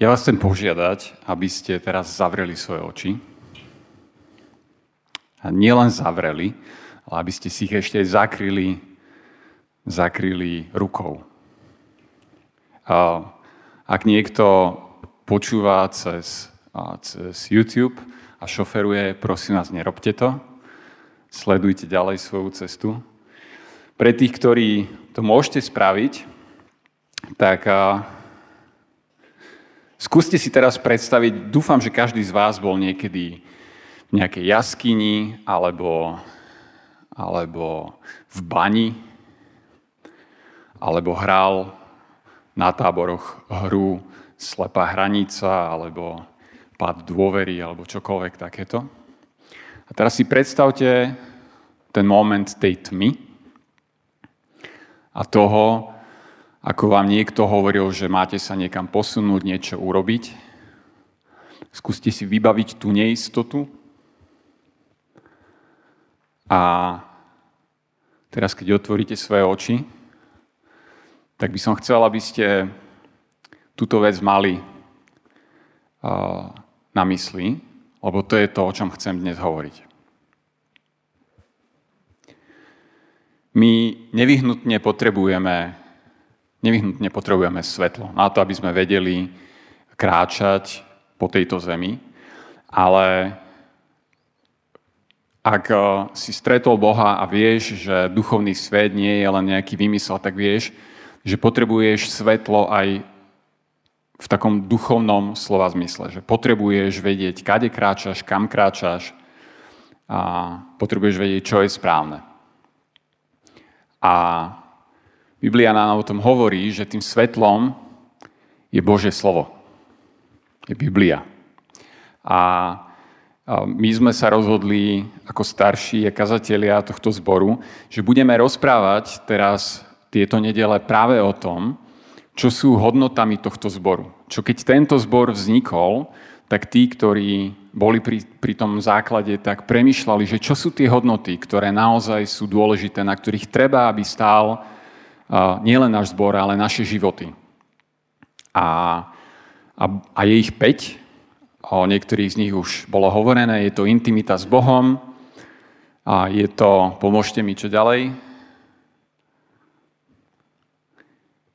Ja vás chcem požiadať, aby ste teraz zavreli svoje oči. A nielen zavreli, ale aby ste si ich ešte zakryli, zakryli rukou. A ak niekto počúva cez, cez YouTube a šoferuje, prosím vás, nerobte to. Sledujte ďalej svoju cestu. Pre tých, ktorí to môžete spraviť, tak Skúste si teraz predstaviť, dúfam, že každý z vás bol niekedy v nejakej jaskyni alebo, alebo v bani, alebo hral na táboroch hru Slepá hranica, alebo Pad dôvery, alebo čokoľvek takéto. A teraz si predstavte ten moment tej tmy a toho, ako vám niekto hovoril, že máte sa niekam posunúť, niečo urobiť. Skúste si vybaviť tú neistotu. A teraz, keď otvoríte svoje oči, tak by som chcel, aby ste túto vec mali na mysli, lebo to je to, o čom chcem dnes hovoriť. My nevyhnutne potrebujeme Nevyhnutne potrebujeme svetlo na to, aby sme vedeli kráčať po tejto zemi, ale ak eh, si stretol Boha a vieš, že duchovný svet nie je len nejaký vymysel, tak vieš, že potrebuješ svetlo aj v takom duchovnom slova zmysle, že potrebuješ vedieť, kade kráčaš, kam kráčaš a potrebuješ vedieť, čo je správne. A Biblia nám o tom hovorí, že tým svetlom je Božie slovo. Je Biblia. A my sme sa rozhodli ako starší kazatelia tohto zboru, že budeme rozprávať teraz tieto nedele práve o tom, čo sú hodnotami tohto zboru. Čo keď tento zbor vznikol, tak tí, ktorí boli pri, pri tom základe, tak premyšľali, že čo sú tie hodnoty, ktoré naozaj sú dôležité, na ktorých treba, aby stál nielen náš zbor, ale naše životy. A, a, a je ich 5, o niektorých z nich už bolo hovorené, je to intimita s Bohom, a je to, pomôžte mi, čo ďalej?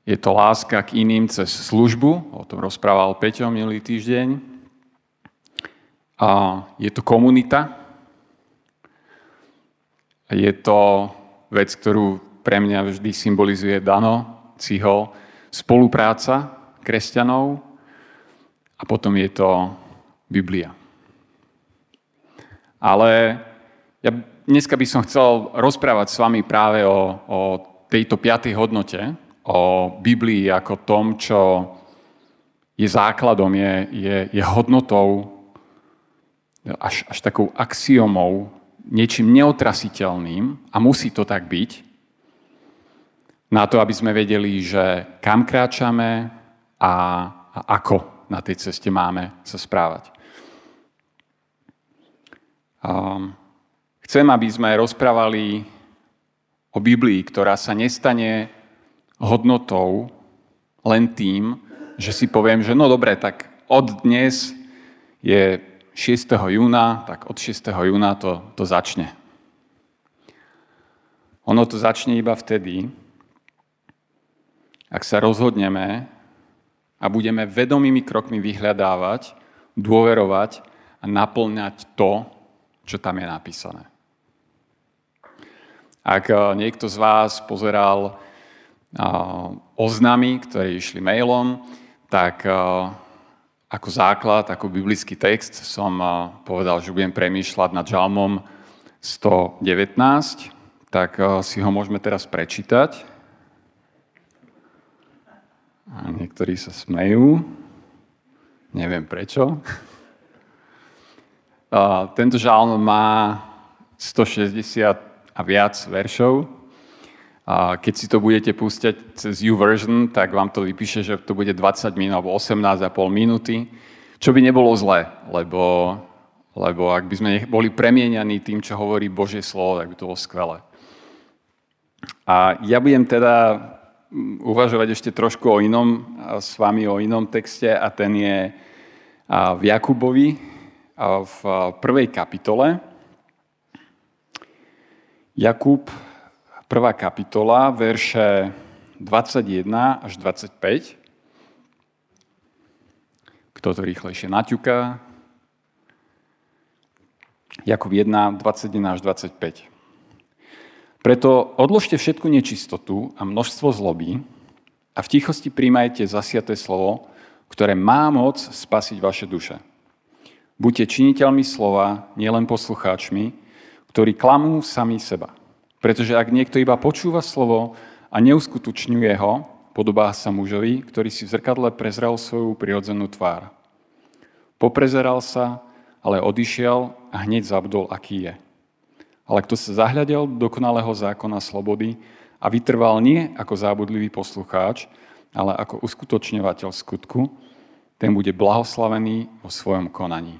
Je to láska k iným cez službu, o tom rozprával Peťo minulý týždeň. A je to komunita. Je to vec, ktorú pre mňa vždy symbolizuje Dano, Cihol, spolupráca kresťanov a potom je to Biblia. Ale ja dneska by som chcel rozprávať s vami práve o, o tejto piatej hodnote, o Biblii ako tom, čo je základom, je, je, je hodnotou, až, až takou axiomou, niečím neotrasiteľným a musí to tak byť, na to, aby sme vedeli, že kam kráčame a, a ako na tej ceste máme sa správať. Um, chcem, aby sme rozprávali o Biblii, ktorá sa nestane hodnotou len tým, že si poviem, že no dobre, tak od dnes je 6. júna, tak od 6. júna to, to začne. Ono to začne iba vtedy, ak sa rozhodneme a budeme vedomými krokmi vyhľadávať, dôverovať a naplňať to, čo tam je napísané. Ak eh, niekto z vás pozeral eh, oznamy, ktoré išli mailom, tak eh, ako základ, ako biblický text som povedal, že budem premýšľať nad žalmom 119, tak si ho môžeme teraz prečítať. A niektorí sa smejú. Neviem prečo. A tento žalm má 160 a viac veršov. A keď si to budete púšťať cez YouVersion, tak vám to vypíše, že to bude 20 minút alebo 18,5 minúty, čo by nebolo zlé, lebo, lebo ak by sme boli premienianí tým, čo hovorí Božie slovo, tak by to bolo skvelé. A ja budem teda uvažovať ešte trošku o inom, s vami o inom texte a ten je v Jakubovi v prvej kapitole. Jakub, prvá kapitola, verše 21 až 25. Kto to rýchlejšie naťuká? Jakub 1, 21 až 25. Preto odložte všetku nečistotu a množstvo zloby a v tichosti príjmajte zasiaté slovo, ktoré má moc spasiť vaše duše. Buďte činiteľmi slova, nielen poslucháčmi, ktorí klamú sami seba. Pretože ak niekto iba počúva slovo a neuskutočňuje ho, podobá sa mužovi, ktorý si v zrkadle prezrel svoju prirodzenú tvár. Poprezeral sa, ale odišiel a hneď zabudol, aký je. Ale kto sa zahľadel do dokonalého zákona slobody a vytrval nie ako zábudlivý poslucháč, ale ako uskutočňovateľ skutku, ten bude blahoslavený vo svojom konaní.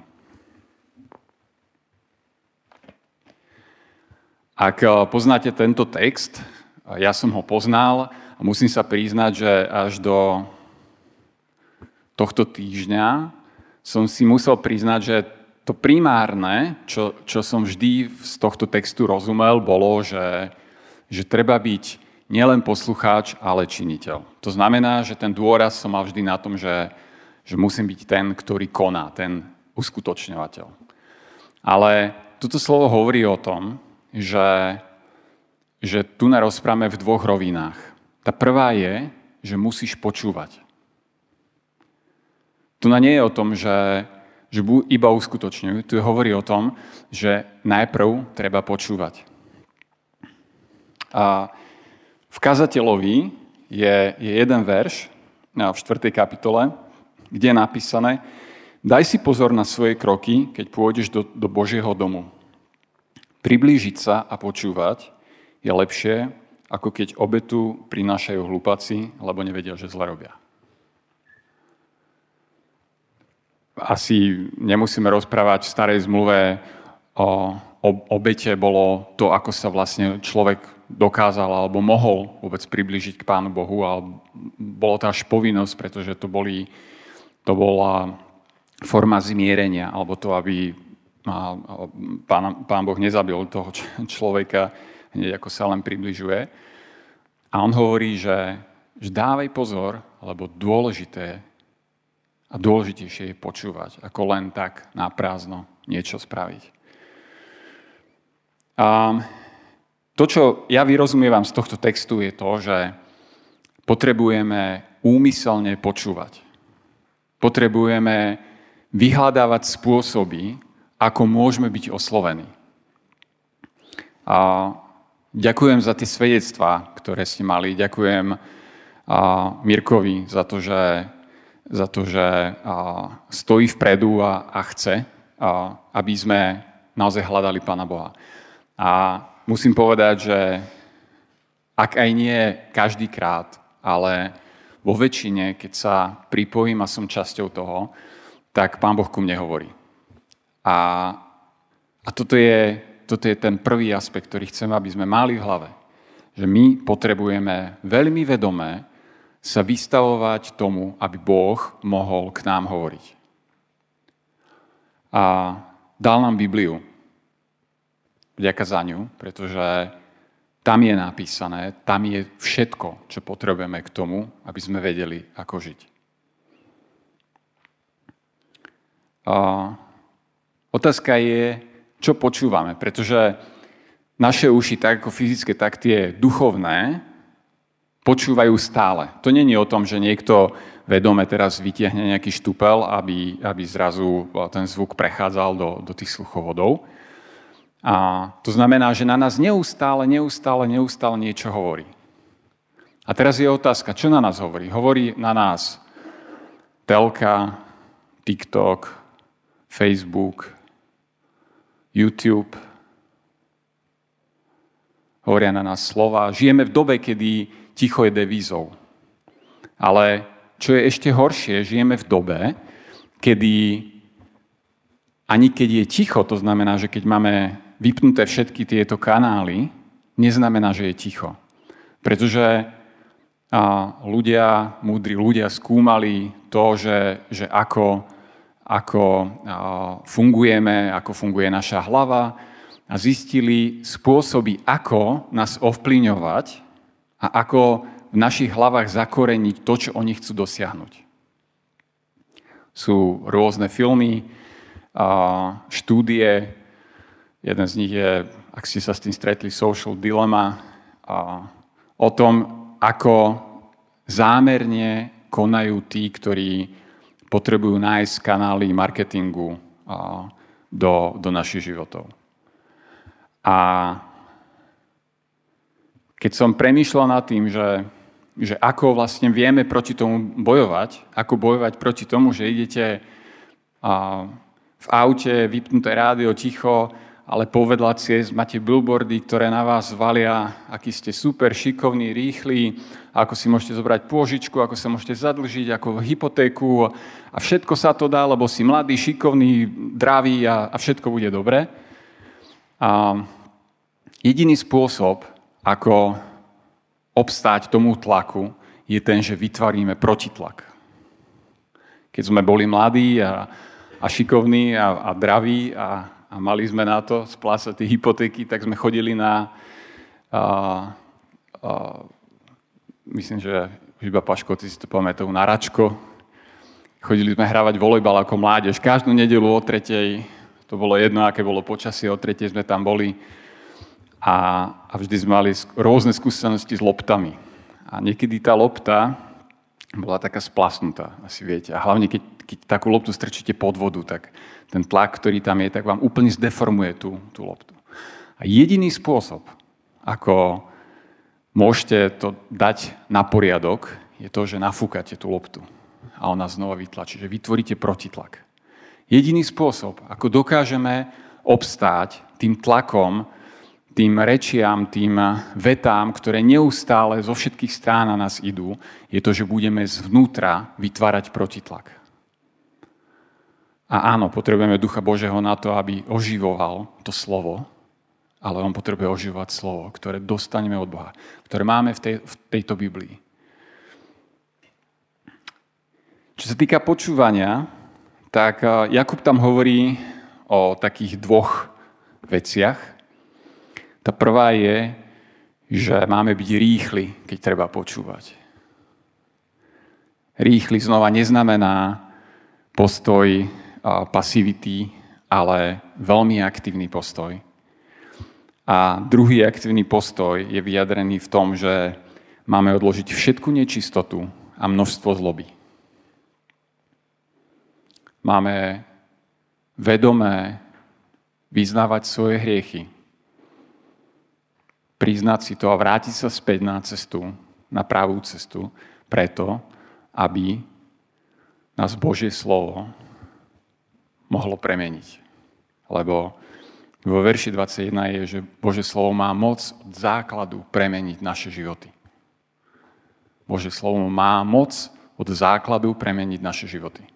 Ak eh, poznáte tento text, ja som ho poznal a musím sa priznať, že až do tohto týždňa som si musel priznať, že to primárne, čo, čo som vždy z tohto textu rozumel, bolo, že, že treba byť nielen poslucháč, ale činiteľ. To znamená, že ten dôraz som mal vždy na tom, že, že musím byť ten, ktorý koná, ten uskutočňovateľ. Ale toto slovo hovorí o tom, že, že tu narozprávame v dvoch rovinách. Tá prvá je, že musíš počúvať. Tu na nie je o tom, že že iba uskutočňujú. Tu hovorí o tom, že najprv treba počúvať. A v kazateľovi je, je jeden verš v 4. kapitole, kde je napísané Daj si pozor na svoje kroky, keď pôjdeš do, do Božieho domu. Priblížiť sa a počúvať je lepšie, ako keď obetu prinášajú hlupáci, lebo nevedia, že zle robia. Asi nemusíme rozprávať v starej zmluve o, obete, bolo to, ako sa vlastne človek dokázal alebo mohol vôbec približiť k Pánu Bohu a bolo to až povinnosť, pretože to, boli, to bola forma zmierenia alebo to, aby pán, pán Boh nezabil toho človeka hneď ako sa len približuje. A on hovorí, že, že dávaj pozor, lebo dôležité a dôležitejšie je počúvať, ako len tak na prázdno niečo spraviť. A to, čo ja vyrozumievam z tohto textu, je to, že potrebujeme úmyselne počúvať. Potrebujeme vyhľadávať spôsoby, ako môžeme byť oslovení. A ďakujem za tie svedectvá, ktoré ste mali. Ďakujem Mirkovi za to, že za to, že stojí vpredu a, a chce, a, aby sme naozaj hľadali Pána Boha. A musím povedať, že ak aj nie každý krát, ale vo väčšine, keď sa pripojím a som časťou toho, tak Pán Boh ku mne hovorí. A, a toto, je, toto je ten prvý aspekt, ktorý chcem, aby sme mali v hlave. Že my potrebujeme veľmi vedomé sa vystavovať tomu, aby Boh mohol k nám hovoriť. A dal nám Bibliu. Vďaka za ňu, pretože tam je napísané, tam je všetko, čo potrebujeme k tomu, aby sme vedeli, ako žiť. A otázka je, čo počúvame, pretože naše uši, tak ako fyzické, tak tie duchovné, počúvajú stále. To není o tom, že niekto vedome teraz vytiahne nejaký štupel, aby, aby zrazu ten zvuk prechádzal do, do tých sluchovodov. A to znamená, že na nás neustále, neustále, neustále niečo hovorí. A teraz je otázka, čo na nás hovorí? Hovorí na nás telka, TikTok, Facebook, YouTube. Hovoria na nás slova. Žijeme v dobe, kedy ticho je devízou. Ale čo je ešte horšie, žijeme v dobe, kedy ani keď je ticho, to znamená, že keď máme vypnuté všetky tieto kanály, neznamená, že je ticho. Pretože a ľudia, múdri ľudia skúmali to, že, že ako, ako fungujeme, ako funguje naša hlava a zistili spôsoby, ako nás ovplyvňovať a ako v našich hlavách zakoreniť to, čo oni chcú dosiahnuť. Sú rôzne filmy, štúdie, jeden z nich je, ak ste sa s tým stretli, Social Dilemma, o tom, ako zámerne konajú tí, ktorí potrebujú nájsť kanály marketingu do, do našich životov. A keď som premýšľal nad tým, že, že ako vlastne vieme proti tomu bojovať, ako bojovať proti tomu, že idete v aute, vypnuté rádio, ticho, ale povedla ciest máte billboardy, ktoré na vás valia, aký ste super, šikovní, rýchli, ako si môžete zobrať pôžičku, ako sa môžete zadlžiť, ako hypotéku a všetko sa to dá, lebo si mladý, šikovný, dravý a, a všetko bude dobre. A jediný spôsob, ako obstáť tomu tlaku, je ten, že vytvoríme protitlak. Keď sme boli mladí a, a šikovní a, a draví a, a mali sme na to splácať tie hypotéky, tak sme chodili na, a, a, myslím, že iba Paškoci si to pamätajú, na Račko. Chodili sme hravať volejbal ako mládež. Každú nedelu o tretej, to bolo jedno, aké bolo počasie, o tretej sme tam boli. A, a vždy sme mali rôzne skúsenosti s loptami. A niekedy tá lopta bola taká splasnutá, asi viete. A hlavne, keď, keď takú loptu strčíte pod vodu, tak ten tlak, ktorý tam je, tak vám úplne zdeformuje tú, tú loptu. A jediný spôsob, ako môžete to dať na poriadok, je to, že nafúkate tú loptu a ona znova vytlačí, že vytvoríte protitlak. Jediný spôsob, ako dokážeme obstáť tým tlakom, tým rečiam, tým vetám, ktoré neustále zo všetkých strán na nás idú, je to, že budeme zvnútra vytvárať protitlak. A áno, potrebujeme Ducha Božeho na to, aby oživoval to slovo, ale on potrebuje oživovať slovo, ktoré dostaneme od Boha, ktoré máme v, tej, v tejto Biblii. Čo sa týka počúvania, tak eh, Jakub tam hovorí o takých dvoch veciach. Tá prvá je, že máme byť rýchli, keď treba počúvať. Rýchly znova neznamená postoj pasivity, ale veľmi aktívny postoj. A druhý aktívny postoj je vyjadrený v tom, že máme odložiť všetku nečistotu a množstvo zloby. Máme vedomé vyznávať svoje hriechy, priznať si to a vrátiť sa späť na cestu, na pravú cestu, preto, aby nás Božie slovo mohlo premeniť. Lebo vo verši 21 je, že Bože slovo má moc od základu premeniť naše životy. Bože slovo má moc od základu premeniť naše životy.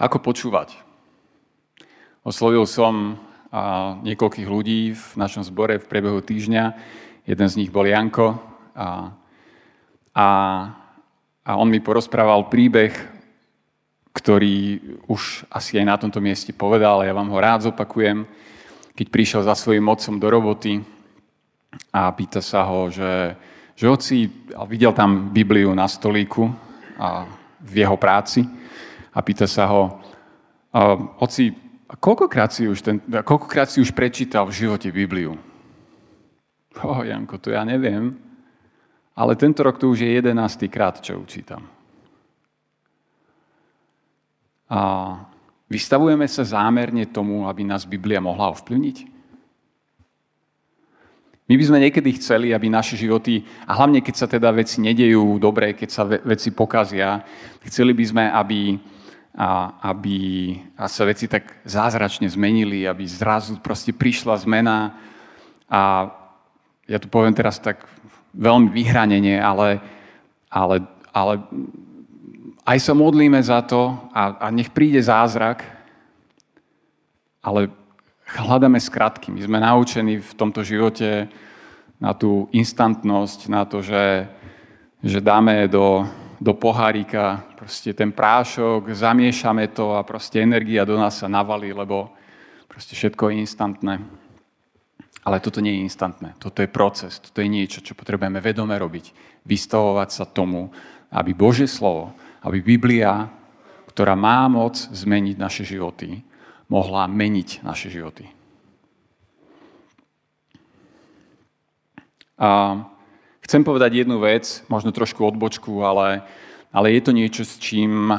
Ako počúvať? Oslovil som niekoľkých ľudí v našom zbore v priebehu týždňa. Jeden z nich bol Janko. A, a a on mi porozprával príbeh, ktorý už asi aj na tomto mieste povedal, ale ja vám ho rád zopakujem. Keď prišiel za svojim otcom do roboty a pýta sa ho, že, že oci, videl tam Bibliu na stolíku a v jeho práci a pýta sa ho, oci, koľkokrát si už, ten, koľkokrát si už prečítal v živote Bibliu? Oh, Janko, to ja neviem. Ale tento rok to už je jedenáctý krát, čo učítam. A vystavujeme sa zámerne tomu, aby nás Biblia mohla ovplyvniť? My by sme niekedy chceli, aby naše životy, a hlavne keď sa teda veci nedejú dobre, keď sa veci pokazia, chceli by sme, aby, a, aby a sa veci tak zázračne zmenili, aby zrazu proste prišla zmena. A ja to poviem teraz tak veľmi vyhranenie, ale, ale, ale aj sa modlíme za to a, a nech príde zázrak, ale hľadáme skratky. My sme naučení v tomto živote na tú instantnosť, na to, že, že dáme do, do pohárika proste ten prášok, zamiešame to a proste energia do nás sa navalí, lebo proste všetko je instantné. Ale toto nie je instantné. Toto je proces. Toto je niečo, čo potrebujeme vedome robiť. Vystavovať sa tomu, aby Božie slovo, aby Biblia, ktorá má moc zmeniť naše životy, mohla meniť naše životy. A chcem povedať jednu vec, možno trošku odbočku, ale, ale je to niečo, s čím e,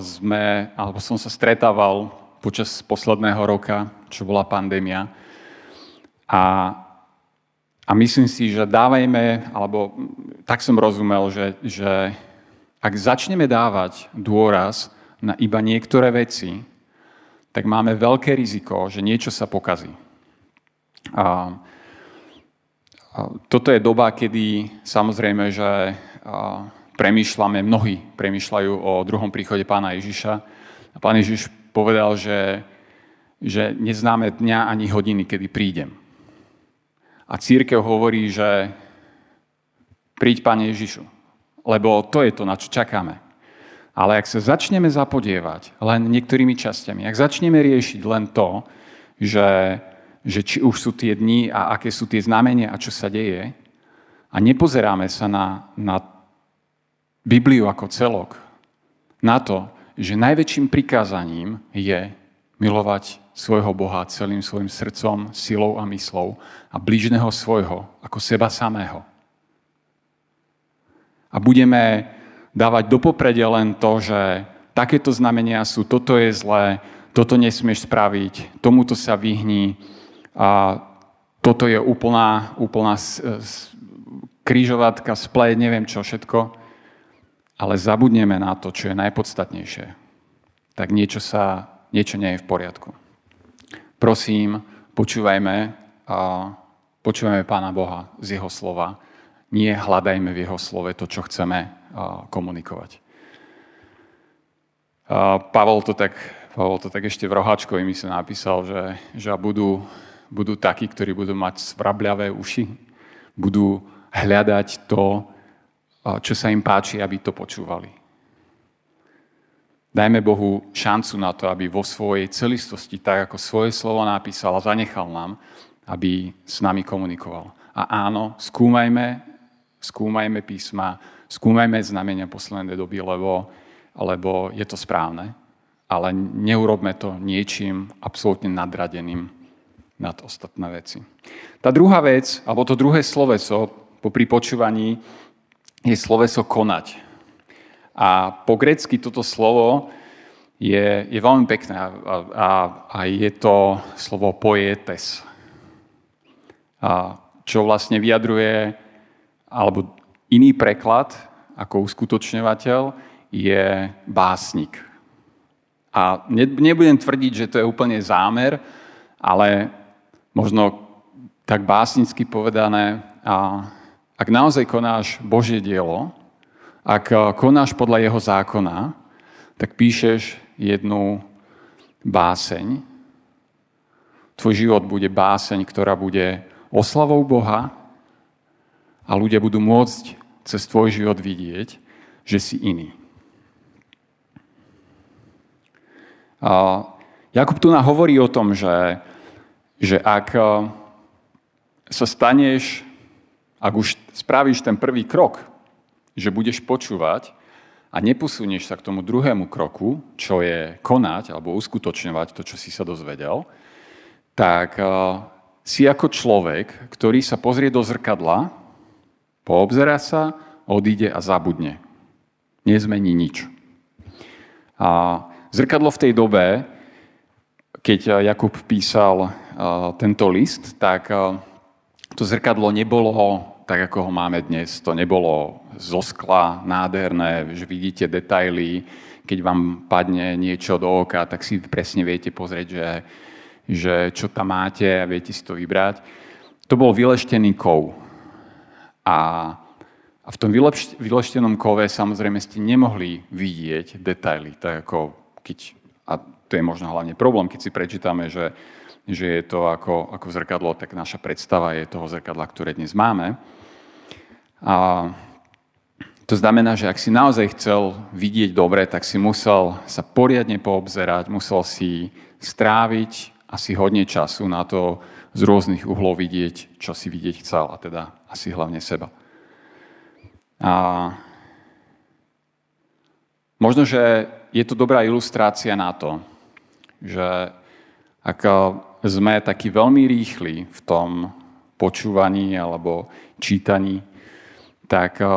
sme, alebo som sa stretával počas posledného roka, čo bola pandémia. A, a myslím si, že dávajme, alebo tak som rozumel, že, že ak začneme dávať dôraz na iba niektoré veci, tak máme veľké riziko, že niečo sa pokazí. A, toto je doba, kedy samozrejme, že premýšľame, mnohí premýšľajú o druhom príchode pána Ježiša. A pán Ježiš povedal, že, že neznáme dňa ani hodiny, kedy prídem. A církev hovorí, že príď, Pane Ježišu, lebo to je to, na čo čakáme. Ale ak sa začneme zapodievať len niektorými časťami, ak začneme riešiť len to, že že či už sú tie dni a aké sú tie znamenia a čo sa deje. A nepozeráme sa na, na Bibliu ako celok, na to, že najväčším prikázaním je milovať svojho Boha celým svojim srdcom, silou a myslou a blížneho svojho ako seba samého. A budeme dávať do popredia len to, že takéto znamenia sú, toto je zlé, toto nesmieš spraviť, tomuto sa vyhni, a toto je úplná, úplná krížovatka, splet, neviem čo všetko, ale zabudneme na to, čo je najpodstatnejšie. Tak niečo, sa, niečo nie je v poriadku. Prosím, počúvajme, a počúvajme Pána Boha z Jeho slova. Nie hľadajme v Jeho slove to, čo chceme komunikovať. Pavel to tak, Pavel to tak ešte v Roháčkovi mi sa napísal, že, že budú budú takí, ktorí budú mať svrabliavé uši, budú hľadať to, čo sa im páči, aby to počúvali. Dajme Bohu šancu na to, aby vo svojej celistosti, tak ako svoje slovo napísal a zanechal nám, aby s nami komunikoval. A áno, skúmajme, skúmajme písma, skúmajme znamenia poslednej doby, lebo, lebo je to správne, ale neurobme to niečím absolútne nadradeným, nad ostatné veci. Tá druhá vec, alebo to druhé sloveso po pripočúvaní je sloveso konať. A po grecky toto slovo je, je veľmi pekné a, a, a je to slovo poietes. A čo vlastne vyjadruje, alebo iný preklad ako uskutočňovateľ je básnik. A nebudem tvrdiť, že to je úplne zámer, ale možno tak básnicky povedané, a ak naozaj konáš Božie dielo, ak eh, konáš podľa jeho zákona, tak píšeš jednu báseň. Tvoj život bude báseň, ktorá bude oslavou Boha a ľudia budú môcť cez tvoj život vidieť, že si iný. A Jakub tu hovorí o tom, že že ak eh, sa staneš, ak už spravíš ten prvý krok, že budeš počúvať a neposunieš sa k tomu druhému kroku, čo je konať alebo uskutočňovať to, čo si sa dozvedel, tak eh, si ako človek, ktorý sa pozrie do zrkadla, poobzera sa, odíde a zabudne. Nezmení nič. A zrkadlo v tej dobe, keď Jakub písal tento list, tak to zrkadlo nebolo tak, ako ho máme dnes. To nebolo zo skla, nádherné, že vidíte detaily. Keď vám padne niečo do oka, tak si presne viete pozrieť, že, že čo tam máte a viete si to vybrať. To bol vyleštený kov. A, a v tom vyleštenom kove samozrejme ste nemohli vidieť detaily, tak ako keď, a to je možno hlavne problém, keď si prečítame, že že je to ako, ako zrkadlo, tak naša predstava je toho zrkadla, ktoré dnes máme. A to znamená, že ak si naozaj chcel vidieť dobre, tak si musel sa poriadne poobzerať, musel si stráviť asi hodne času na to z rôznych uhlov vidieť, čo si vidieť chcel, a teda asi hlavne seba. A možno, že je to dobrá ilustrácia na to, že ak sme takí veľmi rýchli v tom počúvaní alebo čítaní, tak eh,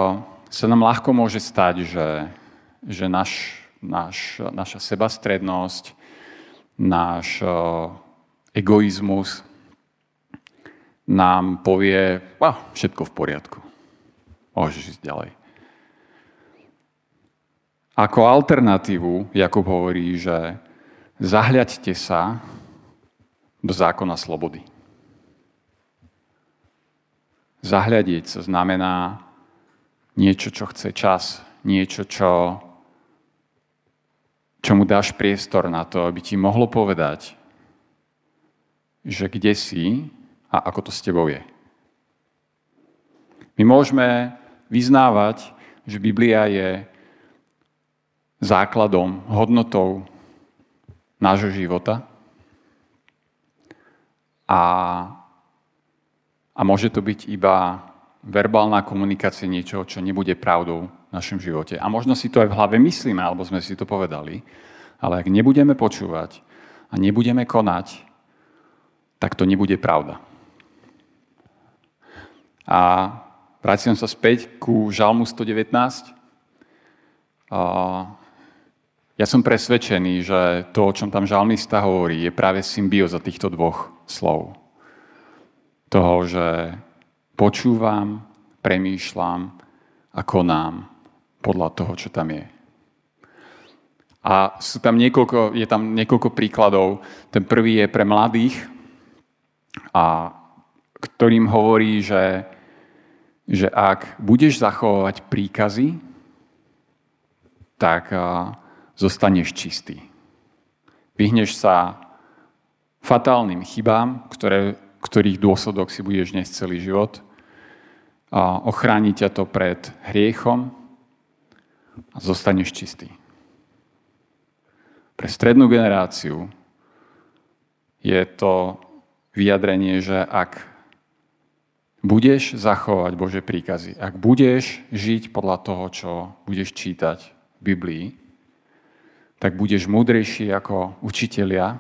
sa nám ľahko môže stať, že, že náš, náš, naša sebastrednosť, náš eh, egoizmus nám povie, ah, všetko v poriadku. Môžeš ísť ďalej. Ako alternatívu Jakub hovorí, že zahľaďte sa do zákona slobody. Zahľadiť sa znamená niečo, čo chce čas, niečo, čo, čo mu dáš priestor na to, aby ti mohlo povedať, že kde si a ako to s tebou je. My môžeme vyznávať, že Biblia je základom, hodnotou nášho života, a, a môže to byť iba verbálna komunikácia niečoho, čo nebude pravdou v našom živote. A možno si to aj v hlave myslíme, alebo sme si to povedali, ale ak nebudeme počúvať a nebudeme konať, tak to nebude pravda. A vraciam sa späť ku Žalmu 119. A ja som presvedčený, že to, o čom tam žalmista hovorí, je práve symbioza týchto dvoch slov. Toho, že počúvam, premýšľam a konám podľa toho, čo tam je. A sú tam niekoľko, je tam niekoľko príkladov. Ten prvý je pre mladých, a ktorým hovorí, že, že ak budeš zachovávať príkazy, tak zostaneš čistý. Vyhneš sa fatálnym chybám, ktoré, ktorých dôsledok si budeš dnes celý život. A ochráni ťa to pred hriechom a zostaneš čistý. Pre strednú generáciu je to vyjadrenie, že ak budeš zachovať Bože príkazy, ak budeš žiť podľa toho, čo budeš čítať v Biblii, tak budeš múdrejší ako učitelia.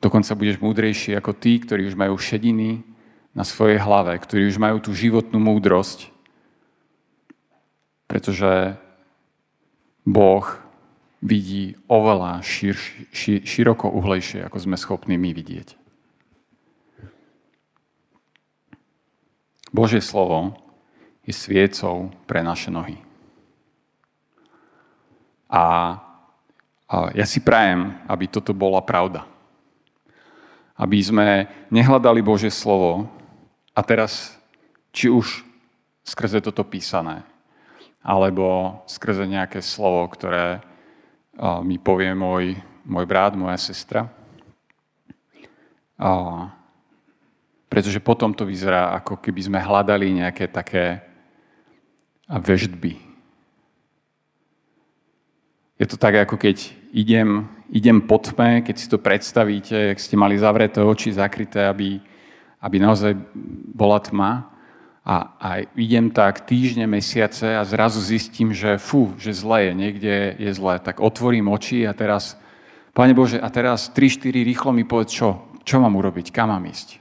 Dokonca budeš múdrejší ako tí, ktorí už majú šediny na svojej hlave, ktorí už majú tú životnú múdrosť, pretože Boh vidí oveľa šir, šir, široko uhlejšie, ako sme schopní my vidieť. Božie slovo je sviecou pre naše nohy. A, ja si prajem, aby toto bola pravda. Aby sme nehľadali Božie slovo a teraz, či už skrze toto písané, alebo skrze nejaké slovo, ktoré mi povie môj, môj brat, moja sestra. Pretože potom to vyzerá, ako keby sme hľadali nejaké také veždby, je to tak, ako keď idem, idem po tme, keď si to predstavíte, ak ste mali zavreté oči, zakryté, aby, aby naozaj bola tma. A, a idem tak týždne, mesiace a zrazu zistím, že fú, že zle je, niekde je zle. Tak otvorím oči a teraz, Pane Bože, a teraz 3-4 rýchlo mi povedz, čo, čo mám urobiť, kam mám ísť.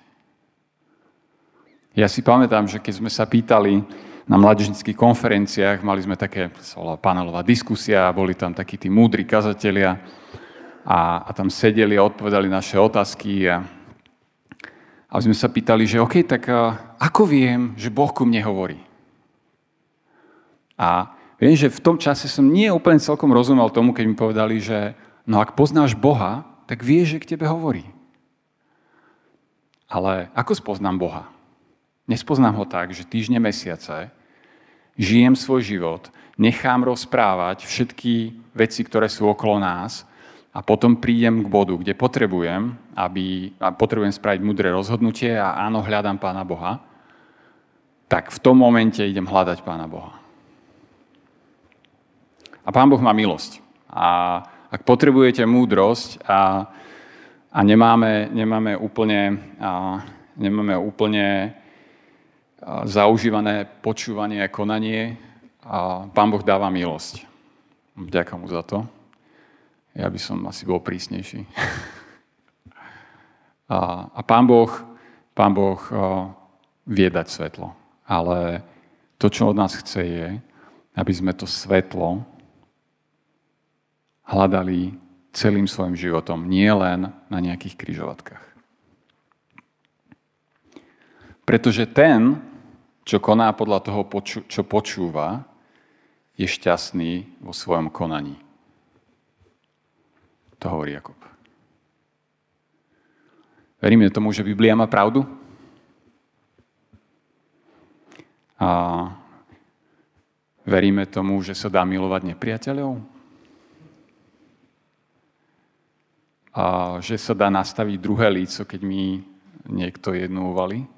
Ja si pamätám, že keď sme sa pýtali, na mládežnických konferenciách, mali sme také, panelová diskusia, boli tam takí tí múdri kazatelia a, a tam sedeli a odpovedali naše otázky a, a sme sa pýtali, že OK, tak ako viem, že Boh ku mne hovorí? A viem, že v tom čase som nie úplne celkom rozumel tomu, keď mi povedali, že no ak poznáš Boha, tak vieš, že k tebe hovorí. Ale ako spoznám Boha? Nespoznám ho tak, že týždne, mesiace žijem svoj život, nechám rozprávať všetky veci, ktoré sú okolo nás a potom prídem k bodu, kde potrebujem, aby, a potrebujem spraviť mudré rozhodnutie a áno, hľadám Pána Boha, tak v tom momente idem hľadať Pána Boha. A Pán Boh má milosť. A ak potrebujete múdrosť a, a nemáme, nemáme úplne, a, nemáme úplne zaužívané počúvanie a konanie, a Pán Boh dáva milosť. Ďakujem mu za to. Ja by som asi bol prísnejší. a, a pán Boh, pán boh vie dať svetlo. Ale to, čo od nás chce, je, aby sme to svetlo hľadali celým svojim životom, nie len na nejakých kryžovatkách. Pretože ten, čo koná podľa toho, čo počúva, je šťastný vo svojom konaní. To hovorí Jakob. Veríme tomu, že Biblia má pravdu? A veríme tomu, že sa dá milovať nepriateľov? A že sa dá nastaviť druhé líco, keď mi niekto jednu uvali?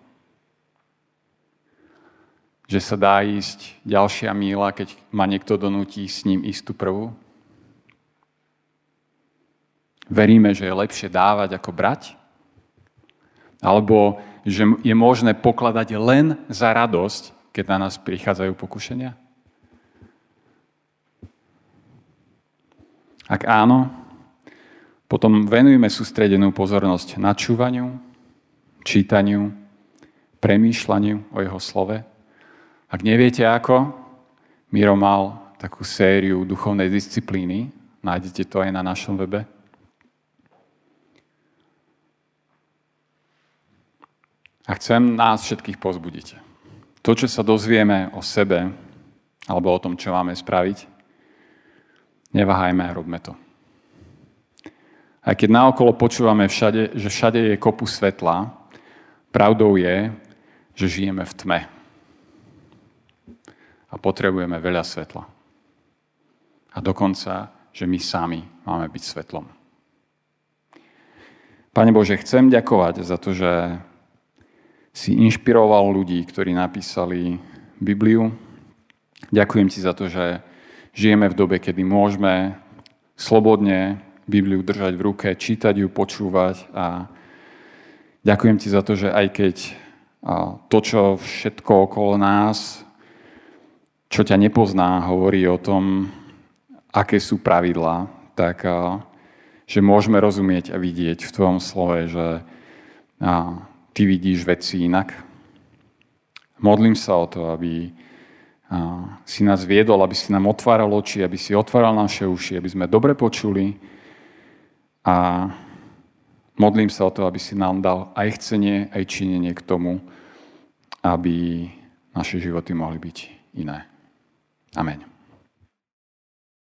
Že sa dá ísť ďalšia míla, keď ma niekto donúti s ním istú prvú? Veríme, že je lepšie dávať ako brať? Alebo že je možné pokladať len za radosť, keď na nás prichádzajú pokušenia? Ak áno, potom venujeme sústredenú pozornosť načúvaniu, čítaniu, premýšľaniu o jeho slove. Ak neviete ako, Miro mal takú sériu duchovnej disciplíny, nájdete to aj na našom webe. A chcem nás všetkých pozbudiť. To, čo sa dozvieme o sebe, alebo o tom, čo máme spraviť, neváhajme a robme to. Aj keď naokolo počúvame všade, že všade je kopu svetla, pravdou je, že žijeme v tme. A potrebujeme veľa svetla. A dokonca, že my sami máme byť svetlom. Pane Bože, chcem ďakovať za to, že si inšpiroval ľudí, ktorí napísali Bibliu. Ďakujem ti za to, že žijeme v dobe, kedy môžeme slobodne Bibliu držať v ruke, čítať ju, počúvať a ďakujem ti za to, že aj keď to, čo všetko okolo nás, čo ťa nepozná, hovorí o tom, aké sú pravidlá, tak že môžeme rozumieť a vidieť v tvojom slove, že ty vidíš veci inak. Modlím sa o to, aby si nás viedol, aby si nám otváral oči, aby si otváral naše uši, aby sme dobre počuli a modlím sa o to, aby si nám dal aj chcenie, aj činenie k tomu, aby naše životy mohli byť iné. Amen.